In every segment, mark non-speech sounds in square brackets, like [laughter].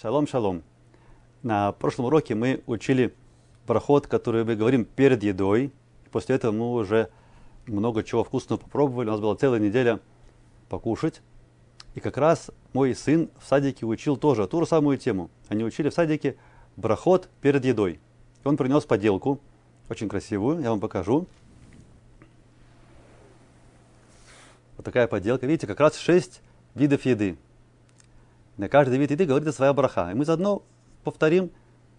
Шалом, шалом. На прошлом уроке мы учили проход, который мы говорим перед едой. После этого мы уже много чего вкусного попробовали. У нас была целая неделя покушать. И как раз мой сын в садике учил тоже ту же самую тему. Они учили в садике брахот перед едой. И он принес поделку, очень красивую, я вам покажу. Вот такая поделка. Видите, как раз шесть видов еды. На каждый вид еды говорится своя браха. И мы заодно повторим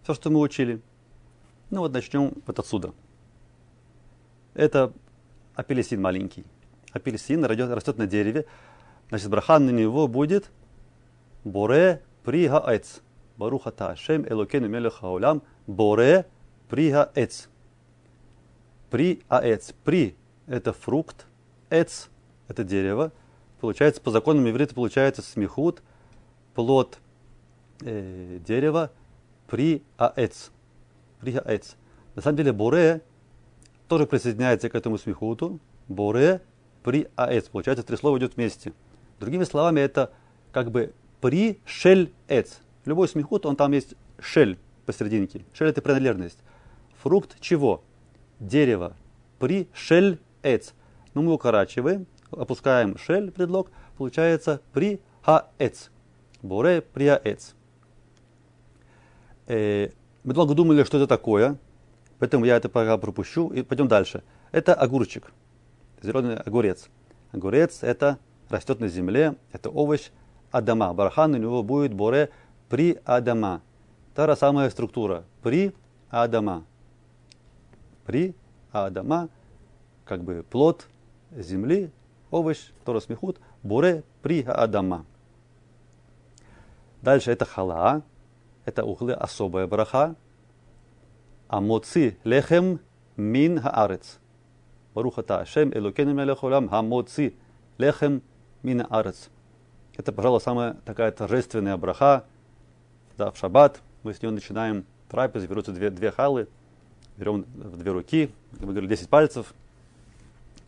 все, что мы учили. Ну вот начнем вот отсюда. Это апельсин маленький. Апельсин растет, растет на дереве. Значит, браха на него будет Боре при гаэц. Барухата Ашем Элокену Мелеха Улям. Боре при гаэц. При аэц. При – это фрукт. Эц – это дерево. Получается, по законам иврита получается смехут – плод э, дерева при аэц. При аэц. На самом деле боре тоже присоединяется к этому смехуту. Боре при аэц. Получается, три слова идут вместе. Другими словами, это как бы при шель эц. Любой смехут, он там есть шель посерединке. Шель это принадлежность. Фрукт чего? Дерево. При шель эц. Но мы укорачиваем, опускаем шель, предлог, получается при хаэц. Боре приаэц. Э, мы долго думали, что это такое, поэтому я это пока пропущу и пойдем дальше. Это огурчик, зеленый огурец. Огурец это растет на земле, это овощ Адама. Барахан у него будет боре при Адама. Та же самая структура. При Адама. При Адама, как бы плод земли, овощ, который смехут, боре при Адама. Дальше это хала, это углы особая браха. А моци лехем мин хаарец. Барухата Ашем Элокену Мелехолам Хамоци лехем мин хаарец. Это, пожалуй, самая такая торжественная браха. Да, в шаббат мы с нее начинаем трапез, берутся две, две халы, берем в две руки, мы говорили 10 пальцев,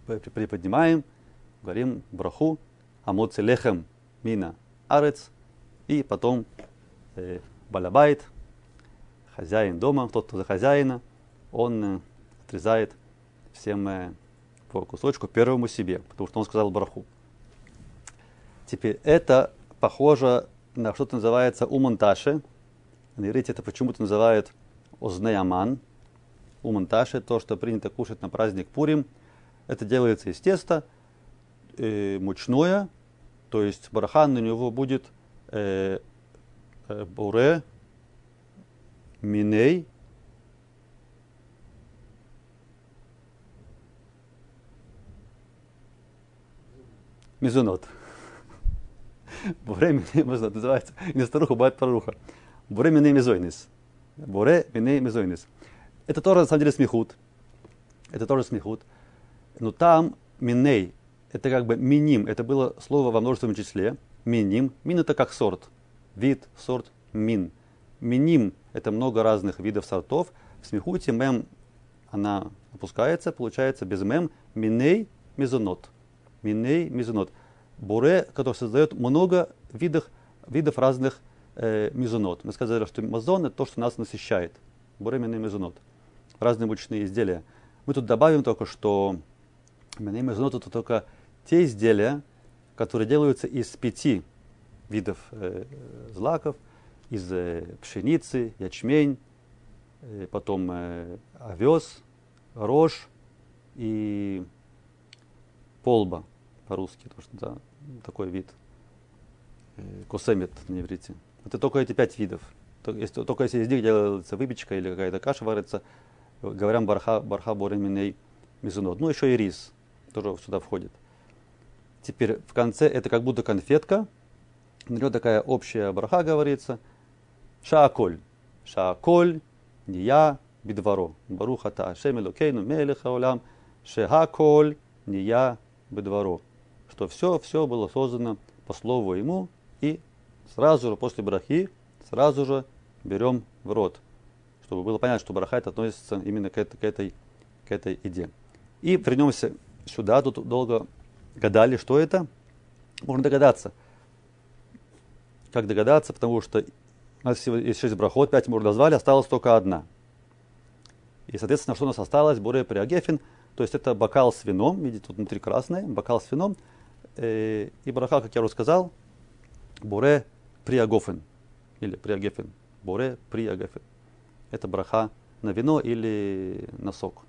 приподнимаем, говорим браху, амоци лехем мина арец, и потом э, балабайт, хозяин дома, тот, кто за хозяина, он э, отрезает всем э, по кусочку первому себе, потому что он сказал браху. Теперь это похоже на что-то называется умонташи. На иврите это почему-то называют ознеяман. Умонташи, то, что принято кушать на праздник Пурим. Это делается из теста, э, мучное, то есть барахан на него будет – Э, э, Буре Миней Мизунот. [laughs] Буре Миней Мизунот называется. не старуха бывает пророха. Буре Миней Мизойнис. Буре Миней Мизойнис. Это тоже, на самом деле, смехут. Это тоже смехут. Но там Миней, это как бы миним, это было слово во множественном числе – Миним. Мин это как сорт. Вид, сорт, мин. Миним это много разных видов сортов. В смехуте мем она опускается, получается без мем миней мезонот. Миней мезонот. Буре, который создает много видов, видов разных э, мезонот. Мы сказали, что мазон это то, что нас насыщает. Буре миней мезонот. Разные мучные изделия. Мы тут добавим только, что миней мезонот это только те изделия, которые делаются из пяти видов э, злаков, из э, пшеницы, ячмень, э, потом э, овес, рожь и полба по-русски, тоже, да, такой вид. Э, косемет на иврите. Это только эти пять видов. Только если из них делается выпечка или какая-то каша варится, говорям барха, барха бореминей мизунот. Ну, еще и рис тоже сюда входит. Теперь в конце это как будто конфетка. На нее такая общая браха говорится. Шааколь. Шааколь, не я, бедворо. Баруха та Ашем Элокейну Мелеха Олям. Шехаколь, не я, бедворо. Что все, все было создано по слову ему. И сразу же после брахи, сразу же берем в рот. Чтобы было понятно, что браха это относится именно к этой, к этой, к этой идее. И вернемся сюда. Тут долго гадали, что это, можно догадаться. Как догадаться, потому что у нас всего есть шесть брахот, пять мы уже назвали, осталась только одна. И, соответственно, что у нас осталось? Буре Приагефин, то есть это бокал с вином, видите, тут внутри красное, бокал с вином. Э, и браха, как я уже сказал, Буре Приагофен, или Приагефин. Буре Приагефин. Это браха на вино или на сок.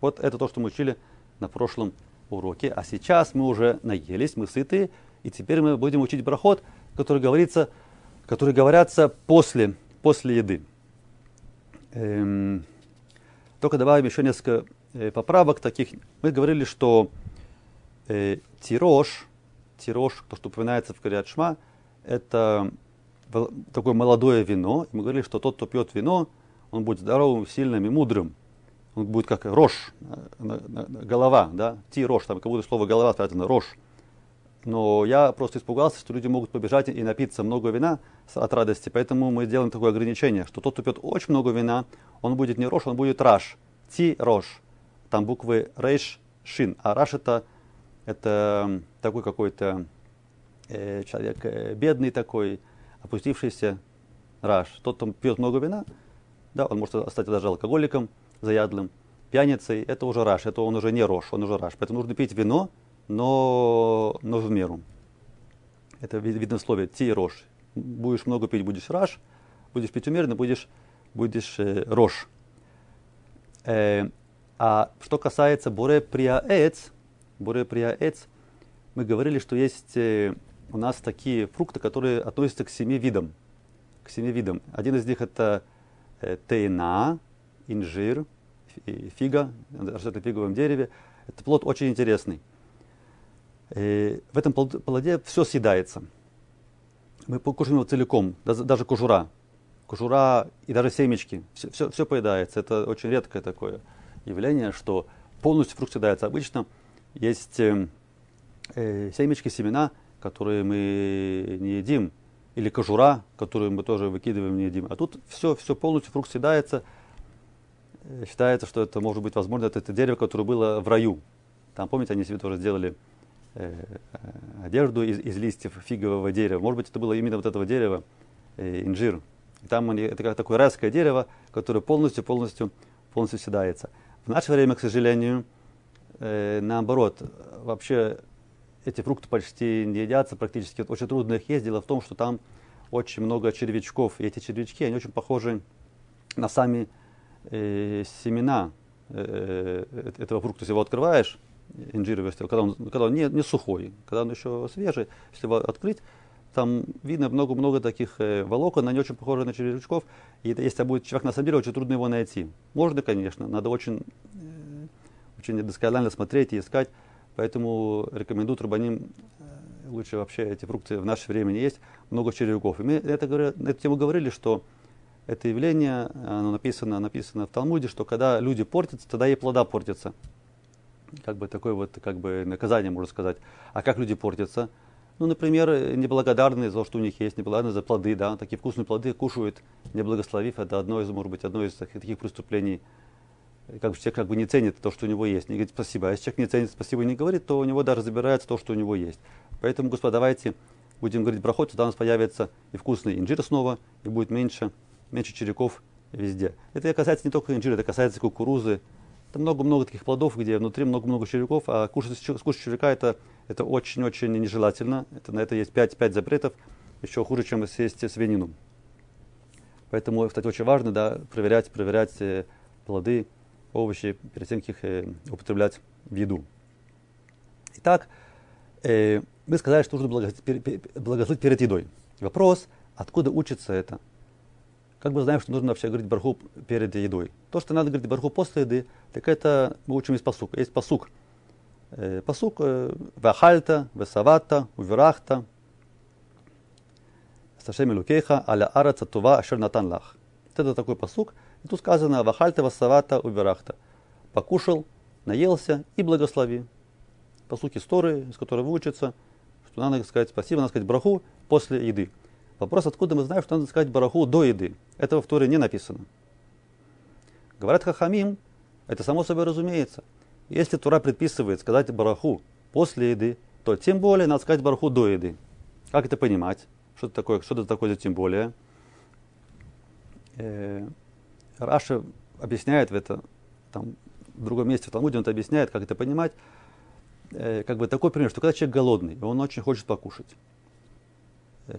Вот это то, что мы учили на прошлом уроке. А сейчас мы уже наелись, мы сыты, и теперь мы будем учить брахот, который говорится, которые говорятся после, после еды. Эм, только добавим еще несколько э, поправок таких. Мы говорили, что э, тирож, тирож, то, что упоминается в Кариат Шма, это такое молодое вино. Мы говорили, что тот, кто пьет вино, он будет здоровым, сильным и мудрым. Он будет как рожь, э, голова, да, ти рожь, там как будто слово голова спрятано, рожь. Но я просто испугался, что люди могут побежать и напиться много вина от радости. Поэтому мы делаем такое ограничение, что тот, кто пьет очень много вина, он будет не рош, он будет раш. Ти рош. Там буквы рейш, шин. А раш это, это такой какой-то э, человек э, бедный такой, опустившийся раш. Тот, кто пьет много вина, да, он может стать даже алкоголиком заядлым, пьяницей. Это уже раш, это он уже не рош, он уже раш. Поэтому нужно пить вино, но, но в меру. Это видно в слове ти рош. Будешь много пить, будешь раш, будешь пить умеренно, будешь, будешь э, рош. Э, а что касается буре приаэц, буре приаэц, мы говорили, что есть э, у нас такие фрукты, которые относятся к семи видам. К семи видам. Один из них это э, тейна, инжир, фига, растет на фиговом дереве. Это плод очень интересный. И в этом плоде все съедается. Мы кушаем его целиком, даже кожура. Кожура и даже семечки. Все, все, все поедается. Это очень редкое такое явление, что полностью фрукт съедается. Обычно есть э, э, семечки, семена, которые мы не едим, или кожура, которую мы тоже выкидываем, не едим. А тут все, все полностью фрукт съедается. Считается, что это может быть возможно, это, это дерево, которое было в раю. Там, помните, они себе тоже сделали Э, одежду из, из листьев фигового дерева. Может быть, это было именно вот этого дерева, э, инжир. И там они, это как такое райское дерево, которое полностью, полностью, полностью седается. В наше время, к сожалению, э, наоборот, вообще эти фрукты почти не едятся практически. Очень трудно их есть. Дело в том, что там очень много червячков. И эти червячки, они очень похожи на сами э, семена э, э этого фрукта. Если его открываешь, инжировый стил, когда он, когда он не, не сухой, когда он еще свежий, если его открыть, там видно много-много таких э, волокон, они очень похожи на червячков. И это, если будет человек, на самом деле, очень трудно его найти. Можно, конечно, надо очень, э, очень досконально смотреть и искать. Поэтому рекомендую трубаним э, лучше вообще эти фрукты в наше время не есть. Много червяков. И мы это, на эту тему говорили, что это явление, оно написано, написано в Талмуде, что когда люди портятся, тогда и плода портятся как бы такое вот как бы наказание, можно сказать. А как люди портятся? Ну, например, неблагодарные за то, что у них есть, неблагодарные за плоды, да, такие вкусные плоды кушают, не благословив, это одно из, может быть, одно из таких, преступлений. Как бы человек как бы не ценит то, что у него есть, не говорит спасибо. А если человек не ценит спасибо и не говорит, то у него даже забирается то, что у него есть. Поэтому, господа, давайте будем говорить проход, тогда у нас появится и вкусный инжир снова, и будет меньше, меньше червяков везде. Это касается не только инжира, это касается кукурузы, там много-много таких плодов, где внутри много-много червяков, а кушать, кушать червяка это, это очень-очень нежелательно. Это, на это есть 5, 5 запретов, еще хуже, чем съесть свинину. Поэтому, кстати, очень важно да, проверять, проверять э, плоды, овощи перед тем, как их э, употреблять в еду. Итак, э, мы сказали, что нужно благословить перед едой. Вопрос, откуда учится это? Как бы знаем, что нужно вообще говорить барху перед едой? То, что надо говорить барху после еды, так это мы учим из посука. Есть посук. Э, посук э, вахальта, весавата, уверахта, Сашем Лукейха, аля араца тува ашер натан лах. Это такой посук. И тут сказано вахальта, васавата, уверахта. Покушал, наелся и благослови. Посуки истории, из которой выучится, что надо сказать спасибо, надо сказать браху после еды. Вопрос, откуда мы знаем, что надо сказать бараху до еды. Этого в Торе не написано. Говорят хахамим, это само собой разумеется. Если Тура предписывает сказать бараху после еды, то тем более надо сказать бараху до еды. Как это понимать? Что это такое, что это такое за тем более? Э, Раша объясняет в это, там, в другом месте в Талмуде он это объясняет, как это понимать. Э, как бы такой пример, что когда человек голодный, он очень хочет покушать.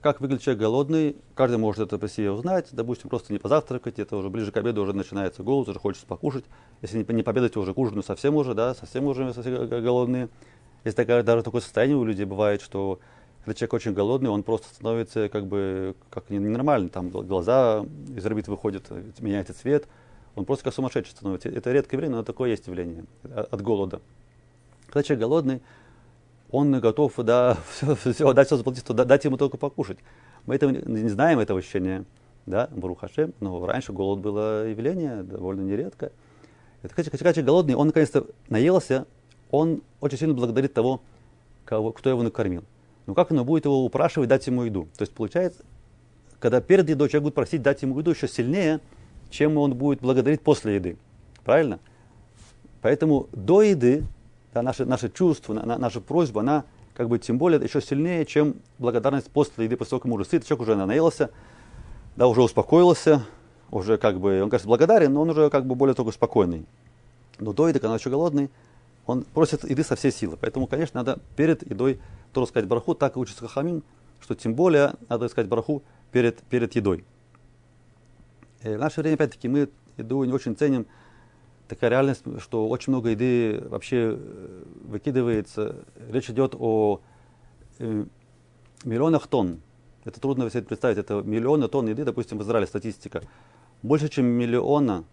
Как выглядит человек голодный, каждый может это по себе узнать. Допустим, просто не позавтракать, это уже ближе к обеду уже начинается голод, уже хочется покушать. Если не, не пообедать, уже к ужину совсем уже, да, совсем уже совсем голодные. Есть такая, даже такое состояние у людей бывает, что когда человек очень голодный, он просто становится как бы как ненормальный. Там глаза из орбит выходят, меняется цвет. Он просто как сумасшедший становится. Это редкое явление, но такое есть явление от голода. Когда человек голодный, он готов да, [laughs] все, все, дать все заплатить, дать ему только покушать. Мы этого не знаем, этого ощущения, да, Барухашем, но раньше голод было явление довольно нередко. Это, человек голодный, он наконец-то наелся, он очень сильно благодарит того, кого, кто его накормил. Но как оно будет его упрашивать дать ему еду? То есть получается, когда перед едой человек будет просить дать ему еду еще сильнее, чем он будет благодарить после еды. Правильно? Поэтому до еды да, наше, наше чувство, на, наша просьба, она как бы тем более еще сильнее, чем благодарность после еды, после того, как мы уже сыт, человек уже наелся, да, уже успокоился, уже как бы, он, кажется, благодарен, но он уже как бы более только спокойный. Но до еды, когда он еще голодный, он просит еды со всей силы. Поэтому, конечно, надо перед едой тоже сказать бараху, так учится Хахамим, что тем более надо сказать бараху перед, перед едой. И э, в наше время, опять-таки, мы еду не очень ценим. Такая реальность, что очень много еды вообще э, выкидывается. Речь идет о э, миллионах тонн. Это трудно себе представить. Это миллионы тонн еды, допустим, в Израиле статистика. Больше, чем миллиона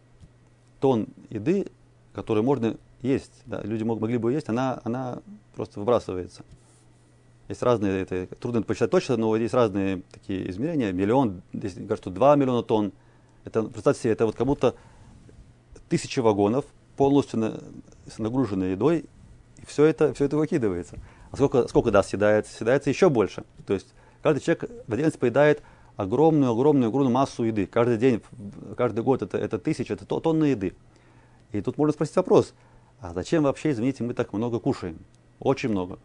тонн еды, которые можно есть, да, люди мог, могли бы есть, она, она просто выбрасывается. Есть разные, это трудно посчитать точно, но есть разные такие измерения. Миллион, здесь говорят, что 2 миллиона тонн. Это, представьте себе, это вот как будто тысячи вагонов, полностью на, нагружены едой, и все это, все это выкидывается. А сколько, сколько да, съедается? Съедается еще больше. То есть каждый человек в день поедает огромную, огромную, массу еды. Каждый день, каждый год это, это тысяча, это тонны еды. И тут можно спросить вопрос, а зачем вообще, извините, мы так много кушаем? Очень много.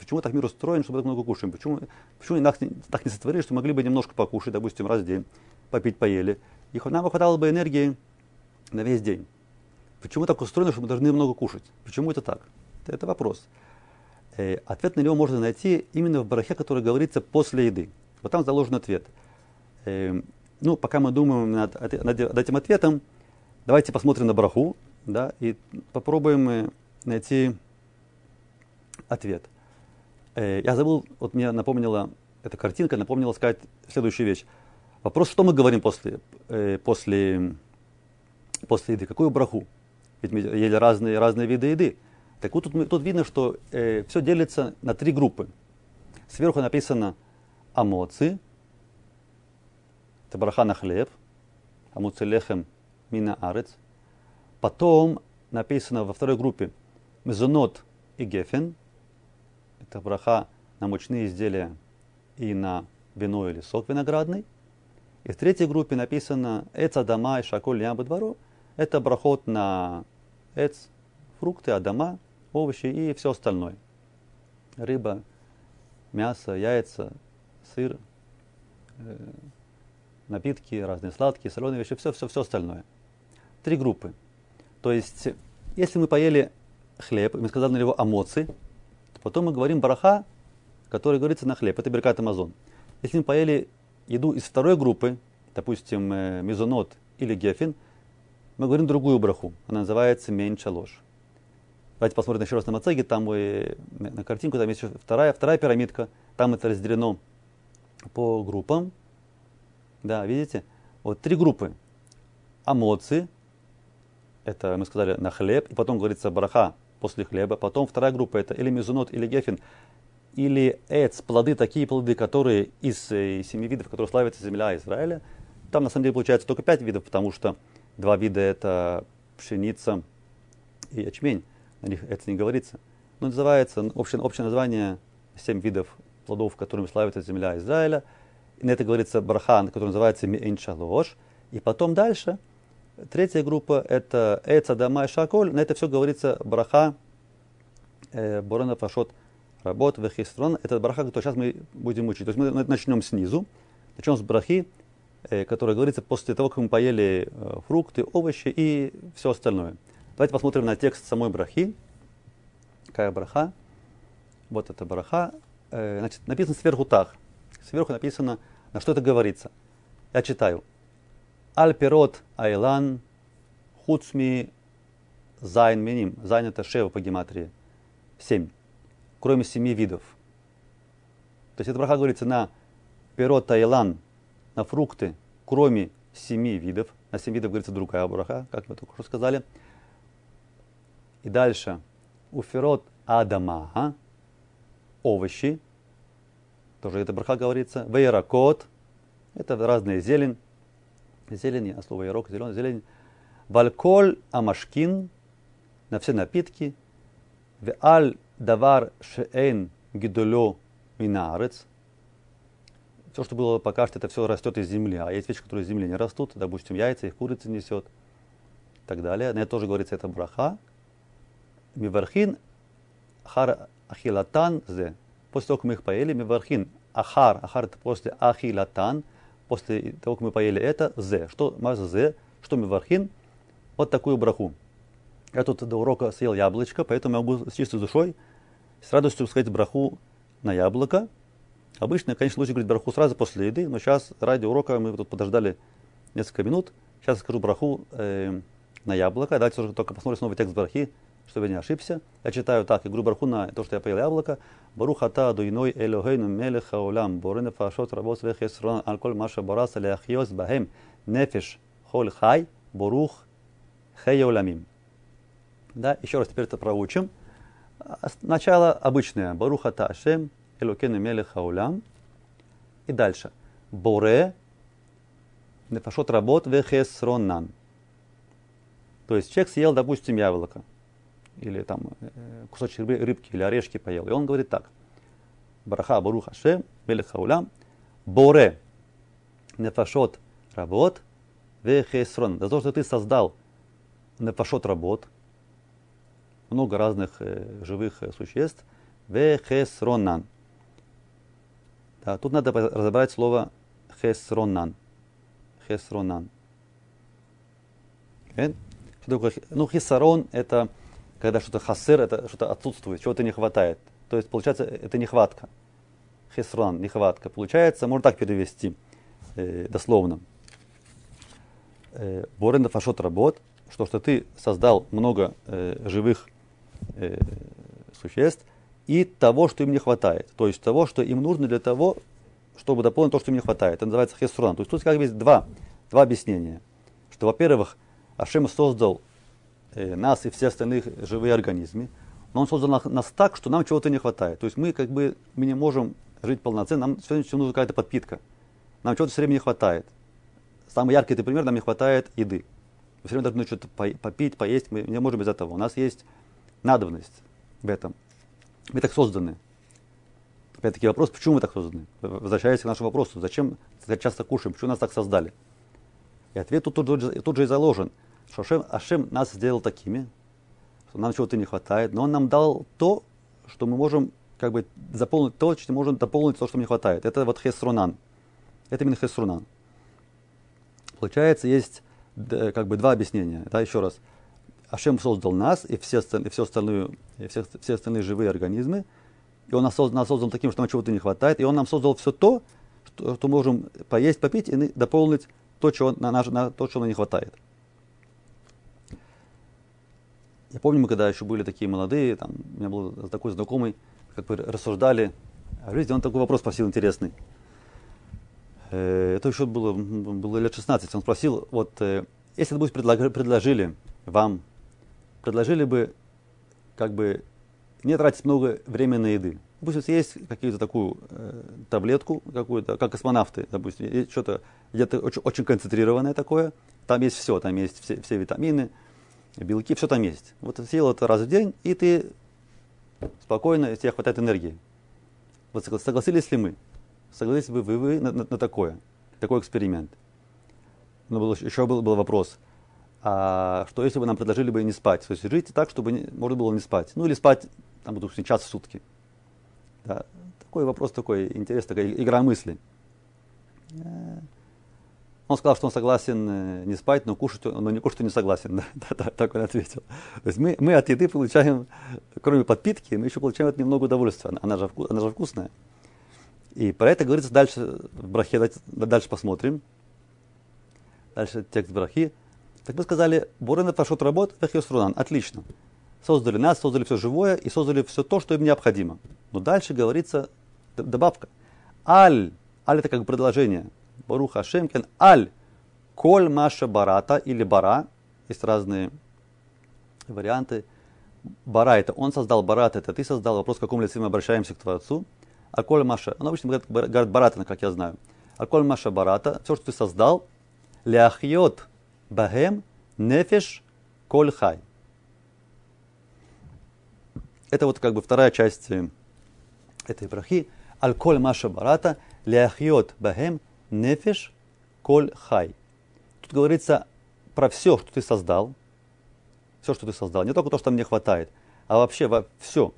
Почему так мир устроен, чтобы так много кушаем? Почему, почему нас так не сотворили, что могли бы немножко покушать, допустим, раз в день, попить, поели? И нам хватало бы энергии на весь день. Почему так устроено, что мы должны много кушать? Почему это так? Это вопрос. Э, ответ на него можно найти именно в барахе, который говорится после еды. Вот там заложен ответ. Э, ну, пока мы думаем над, над, над этим ответом, давайте посмотрим на бараху да, и попробуем найти ответ. Э, я забыл, вот мне напомнила эта картинка, напомнила сказать следующую вещь. Вопрос, что мы говорим после, э, после, после еды, какую браху? Ведь мы ели разные, разные виды еды. Так вот тут, тут видно, что э, все делится на три группы. Сверху написано амоци, это браха на хлеб, амоци лехем мина арец, Потом написано во второй группе мезонот и гефен. Это браха на мучные изделия и на вино или сок виноградный. И в третьей группе написано эц адама и шаколь ябы двору. Это брахот на эц, фрукты, адама, овощи и все остальное. Рыба, мясо, яйца, сыр, э, напитки, разные сладкие, соленые вещи, все, все, все остальное. Три группы. То есть, если мы поели хлеб, мы сказали на него амоци, то потом мы говорим браха, который говорится на хлеб. Это беркат Амазон. Если мы поели еду из второй группы, допустим, э, мезонот или гефин, мы говорим другую браху. Она называется меньше ложь. Давайте посмотрим еще раз на Мацеге, там вы, на картинку, там есть еще вторая, вторая пирамидка, там это разделено по группам. Да, видите? Вот три группы. Амоци, это мы сказали на хлеб, и потом говорится браха после хлеба. Потом вторая группа это или мезунот, или гефин, или эц, плоды, такие плоды, которые из э, семи видов, которые славится земля Израиля. Там на самом деле получается только пять видов, потому что два вида это пшеница и ячмень. На них это не говорится. Но называется общее, общее название семь видов плодов, которыми славится земля Израиля. И на это говорится браха, который называется миэнчалош. И потом дальше – Третья группа это Эца, Дама и Шаколь. На это все говорится браха э, Борона Пашот Работ Вехистрон. Это браха, который сейчас мы будем учить. То есть мы начнем снизу. Начнем с брахи э, которое говорится после того, как мы поели э, фрукты, овощи и все остальное. Давайте посмотрим на текст самой брахи. Какая браха? Вот эта браха. Э, значит, написано сверху так. Сверху написано, на что это говорится. Я читаю. על פירות אילן חוץ מזין מינים. זין это שבע по гематрии. Семь. Кроме семи видов. То есть эта браха говорится на пирот айлан, на фрукты, кроме семи видов. На семь видов говорится другая браха, как мы только что сказали. И дальше. Уфирот адама, овощи. Тоже это браха говорится. Вейракот, это разные зелень. Зелень, а слово ярок, зеленый, зелень. Вальколь амашкин, на все напитки. Веаль давар шеэн гидолё минарец. Все, что было пока что, это все растет из земли. А есть вещи, которые из земли не растут. Допустим, яйца, их курица несет. И так далее. На это тоже говорится, это браха. Мивархин хар ахилатан зе. После того, как мы их поели, мивархин ахар. Ахар это после ахилатан. После того, как мы поели это, зе. Что маза зе? Что мивархин? Вот такую браху. Я тут до урока съел яблочко, поэтому могу с чистой душой с радостью сказать браху на яблоко. Обычно, конечно, лучше говорить браху сразу после еды, но сейчас ради урока мы тут подождали несколько минут. Сейчас скажу браху э, на яблоко. Давайте только посмотрим снова текст брахи, чтобы я не ошибся. Я читаю так, и говорю браху на то, что я поел яблоко. Барух ата дуйной элохейну мелеха улам борен фашот работ вехесрон алколь маша бораса леахиос бахем нефиш холь хай борух хейоламим. Да, еще раз теперь это проучим. Начало обычное. Барух ата ашем элокену мелеха улам. И дальше. Боре нефашот работ вехесронан. То есть человек съел, допустим, яблоко или там э, кусочек рыбки или орешки поел. И он говорит так. Браха Барух Хашем, Мелех Хаулям, Боре, Нефашот работ, Вехесрон. За то, что ты создал Нефашот работ, много разных э, живых э, существ, Вехесронан. Да, тут надо разобрать слово Хесронан. Хесронан. Okay. Что такое? Ну, хисарон это когда что-то хасыр, это что-то отсутствует, чего-то не хватает. То есть, получается, это нехватка. Хисран, нехватка. Получается, можно так перевести э, дословно. Э, Борен фашот работ, что, что ты создал много э, живых э, существ и того, что им не хватает. То есть того, что им нужно для того, чтобы дополнить то, что им не хватает. Это называется хесран. То есть тут как бы есть два, два объяснения. Что, во-первых, Ашем создал э, нас и все остальных живые организмы, но он создал нас так, что нам чего-то не хватает. То есть мы как бы мы не можем жить полноценно, нам все, все нужна какая-то подпитка. Нам чего-то все время не хватает. Самый яркий это пример, нам не хватает еды. Мы все время должны что-то попить, поесть, мы не можем без этого. У нас есть надобность в этом. Мы так созданы. Опять-таки вопрос, почему мы так созданы? Возвращаясь к нашему вопросу, зачем часто кушаем, почему нас так создали? И ответ тут, тут, же, тут же и заложен – что Ашем, Ашем нас сделал такими, что нам чего-то не хватает, но Он нам дал то, что мы можем как бы заполнить то, что мы можем дополнить то, что не хватает. Это вот хесрунан. Это именно хесрунан. Получается, есть как бы два объяснения. Да, еще раз. Ашем создал нас и все, и все, остальные, и все, все остальные живые организмы. И Он нас создал, нас создал таким, что нам чего-то не хватает. И Он нам создал все то, что, что можем поесть, попить и дополнить то, чего, на, на, на то, что нам не хватает. Я помню, мы когда еще были такие молодые, там, у меня был такой знакомый, как бы рассуждали о жизни, он такой вопрос спросил интересный. Э, это еще было, было лет 16. Он спросил, вот, э, если, бы предложили вам, предложили бы, как бы, не тратить много времени на еды. Допустим, есть какую-то такую э, таблетку, какую-то, как космонавты, допустим, что-то где-то очень, очень концентрированное такое, там есть все, там есть все, все витамины, белки, все там есть. Вот съел это раз в день, и ты спокойно, тебе хватает энергии. Вот согласились ли мы? Согласились бы вы, вы на, на, на такое, такой эксперимент? Но был, еще был, был вопрос, а что если бы нам предложили бы не спать? То есть жить так, чтобы не, можно было не спать. Ну или спать, там, допустим, час в сутки. Да. Такой вопрос такой, интересный, такая игра мысли. Он сказал, что он согласен э, не спать, но кушать, но не кушать не согласен. [laughs] Да, да, так он ответил. То есть мы, мы от еды получаем, кроме подпитки, мы еще получаем от немного удовольствия. Она, она, же, она же вкусная. И про это говорится дальше в брахе, дальше посмотрим. Дальше текст брахи. Так мы сказали, Бурена Фашот работ, Вехиосрунан. Отлично. Создали нас, создали все живое и создали все то, что им необходимо. Но дальше говорится добавка. Аль. Аль это как предложение. Баруха Ашемкен. Аль. Коль Маша Барата или Бара. Есть разные варианты. Бара это он создал, Барат это ты создал. Вопрос, в каком лице мы обращаемся к Творцу. А Коль Маша, он обычно говорит, говорит Барата, как я знаю. А Коль Маша Барата, все, что ты создал, Ляхьот Бахем Нефеш Коль Хай. Это вот как бы вторая часть э, этой брахи. Аль-Коль Маша Барата Ляхьот Бахем Нефеш Коль Хай. Тут говорится про все, что ты создал. Все, что ты создал. Не только то, что мне хватает, а вообще во все.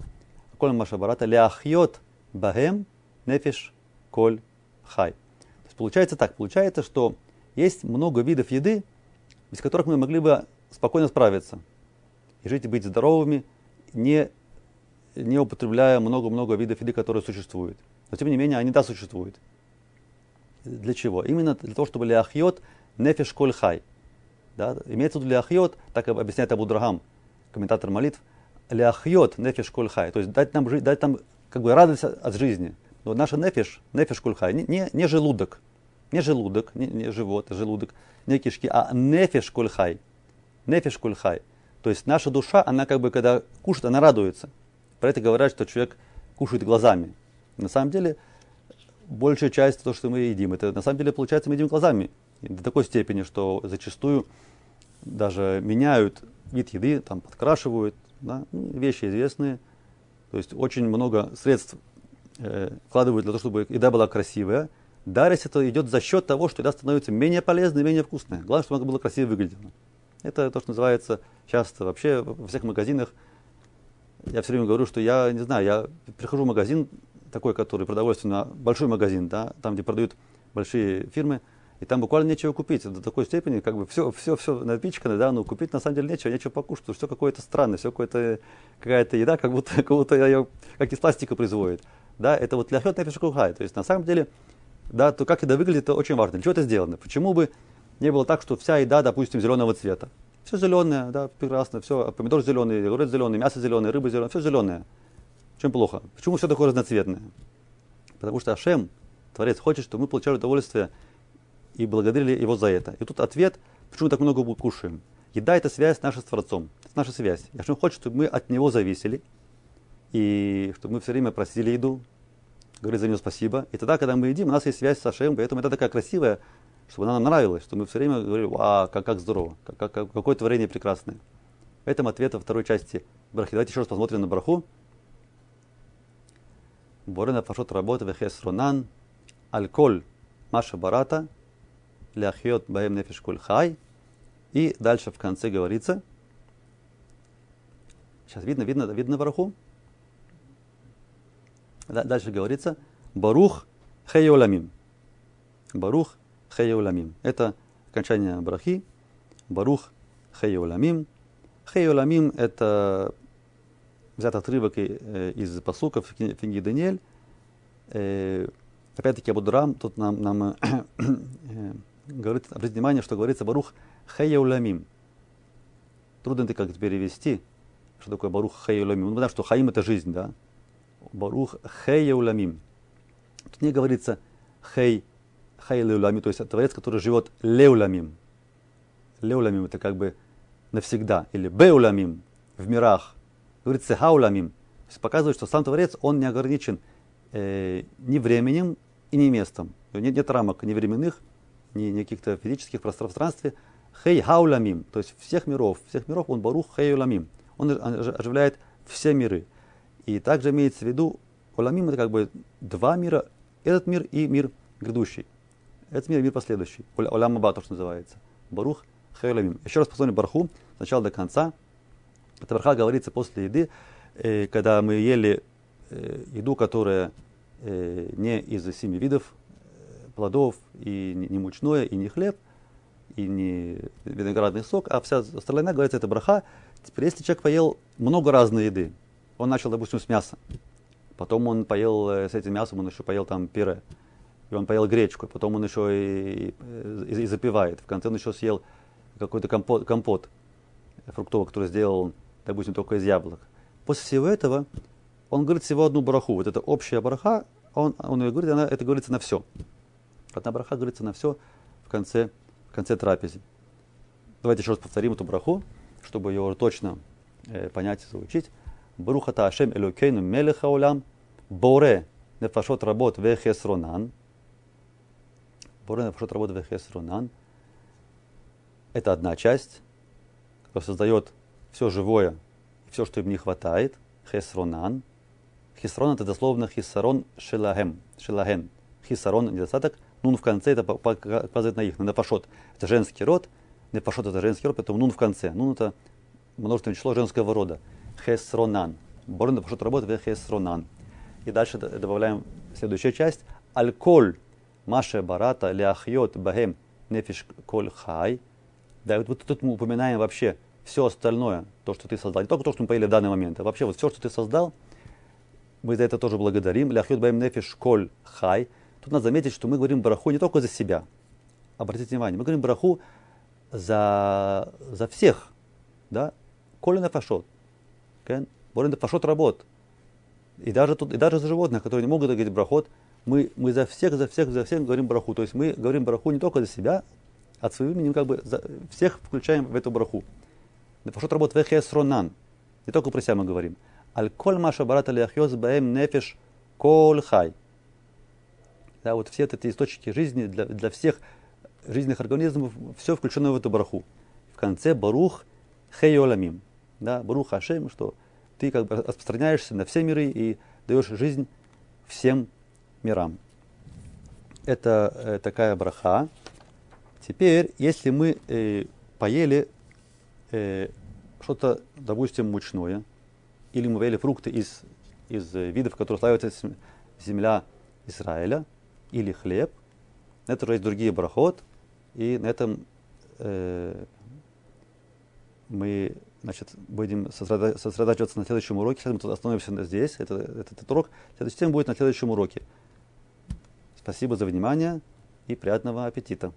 Коль Маша Барата Ляхьот Бахем Нефеш Коль Хай. То есть получается так, получается, что есть много видов еды, без которых мы могли бы спокойно справиться. И жить и быть здоровыми, не, не употребляя много-много видов еды, которые существуют. Но тем не менее, они да существуют. Для чего? Именно для того, чтобы ляхьот нефиш коль хай. Да? Имеется в виду ляхьот, так объясняет Абу Драгам, комментатор молитв, ляхьот нефиш коль хай. То есть дать нам, дать нам как бы радость от жизни. Но наша нефиш, нефиш коль хай, не, не, не желудок, не желудок, не, не живот, желудок, не кишки, а нефиш кульхай. Нефиш кульхай. То есть наша душа, она как бы, когда кушает, она радуется. Про это говорят, что человек кушает глазами. На самом деле, большая часть того, что мы едим, это на самом деле получается мы едим глазами. И до такой степени, что зачастую даже меняют вид еды, там подкрашивают, да, ну, вещи известные. То есть очень много средств э, вкладывают для того, чтобы еда была красивая. Дарость это идет за счет того, что еда становится менее полезной, менее вкусной. Главное, чтобы она была красиво выглядела. Это то, что называется часто вообще во всех магазинах. Я все время говорю, что я не знаю, я прихожу в магазин такой, который продовольственный, большой магазин, да, там, где продают большие фирмы, и там буквально нечего купить. До такой степени, как бы все, все, все напичкано, да, но купить на самом деле нечего, нечего покушать, все какое-то странное, все какое-то, какая-то еда, как будто, [laughs] как будто ее как из пластика производит. Да, это вот ляхет нефиш То есть на самом деле да, то как еда выглядит, это очень важно. Для чего это сделано? Почему бы не было так, что вся еда, допустим, зеленого цвета? Все зеленое, да, прекрасно, все, помидор зеленый, огурец зеленый, мясо зеленое, рыба зеленая, все зеленое. Чем плохо? Почему все такое разноцветное? Потому что Ашем, Творец, хочет, чтобы мы получали удовольствие и благодарили его за это. И тут ответ, почему так много кушаем. Еда – это связь наша с Творцом, это наша связь. И Ашем хочет, чтобы мы от него зависели, и чтобы мы все время просили еду, говорить за нее спасибо. И тогда, когда мы едим, у нас есть связь с Ашем, поэтому это такая красивая, чтобы она нам нравилась, что мы все время говорили, а, как, как здорово, как, как, какое творение прекрасное. В этом ответ во второй части брахи. Давайте еще раз посмотрим на браху. Борена фашот работа вехес ронан, альколь маша барата, ляхьот баем нефиш куль хай. И дальше в конце говорится, сейчас видно, видно, видно браху? Дальше говорится, Барух Хейоламим. Барух Хейоламим. Это окончание брахи. Барух Хейоламим. Хейоламим – это взят отрывок э, из посуков в книге Даниэль. Э, опять-таки Абудрам тут нам, нам э, [coughs] говорит, обратите внимание, что говорится Барух Хейоламим. Трудно это как-то перевести, что такое Барух Хейоламим. Ну, потому что Хаим – это жизнь, да? Барух Хей Уламим. Тут не говорится Хей, Хей Леуламим, то есть Творец, который живет Леуламим. Леуламим это как бы навсегда. Или Беуламим в мирах. Говорится Хауламим. То есть показывает, что сам Творец, он не ограничен э, ни временем и ни местом. Нет, нет рамок ни временных, ни, ни каких-то физических пространстве. Хей Хауламим, то есть всех миров, всех миров он Барух Хей Уламим. Он оживляет все миры. И также имеется в виду, Оламим это как бы два мира, этот мир и мир грядущий. Этот мир и мир последующий. Олам Аба, то, что называется. Барух Хайоламим. Еще раз посмотрим Барху, сначала до конца. Это Барха говорится после еды, э, когда мы ели э, еду, которая э, не из семи видов плодов, и не, мучное, и не хлеб, и не виноградный сок, а вся остальная говорится, это браха. Теперь, если человек поел много разной еды, он начал, допустим, с мяса, потом он поел э, с этим мясом, он еще поел там пюре, и он поел гречку, потом он еще и, и, и запивает, в конце он еще съел какой-то компот, компот фруктовый, который сделал, допустим, только из яблок. После всего этого он говорит всего одну бараху. Вот это общая браха, он, он ее говорит, она, это говорится на все. Одна браха говорится на все в конце, в конце трапезы. Давайте еще раз повторим эту браху, чтобы ее точно э, понять и заучить. Барухата Ашем Элокейну Мелеха Улям, Боре Нефашот Работ Вехесронан. Боре Нефашот Работ Вехесронан. Это одна часть, которая создает все живое, все, что им не хватает. Хесронан. Хисрон это дословно хисарон шелахем, шелахен. Хисарон недостаток. Нун в конце это показывает на их, на нефашот. Это женский род. Нефашот это женский род, поэтому нун в конце. Нун это множественное число женского рода. Хесронан. Борон нефашот работает в хесронан. И дальше добавляем следующую часть. Альколь Маше Барата Ляхьот Бахем Нефиш Коль Хай. Да, вот, вот тут мы упоминаем вообще все остальное, то, что ты создал. Не только то, что мы поели в данный момент, а вообще вот все, что ты создал, мы за это тоже благодарим. Ляхьот Бахем Нефиш Коль Хай. Тут надо заметить, что мы говорим бараху не только за себя. Обратите внимание, мы говорим бараху за, за всех. Да? Коля нафашот. Борин нафашот работ. И даже, тут, и даже за животных, которые не могут говорить брахот, мы, мы за всех, за всех, за всех говорим браху. То есть мы говорим браху не только за себя, а от своего имени как бы за, всех включаем в эту браху. Нафашот работ вехес ронан. Не только про себя мы говорим. Аль коль маша барата ляхьос баэм нефиш кол хай. Да, вот все эти источники жизни для, для всех жизненных организмов, все включено в эту бараху. В конце барух хейоламим. Да, барух Хашем, что ты как бы распространяешься на все миры и даешь жизнь всем мирам. Это э, такая браха. Теперь, если мы э, поели э, что-то, допустим, мучное, или мы поели фрукты из, из э, видов, которые славятся земля Израиля, или хлеб. На это уже есть другие брахот. И на этом э, мы значит, будем сосредотачиваться на следующем уроке. Сейчас мы остановимся здесь. Это, этот, этот урок. Следующий тема будет на следующем уроке. Спасибо за внимание и приятного аппетита.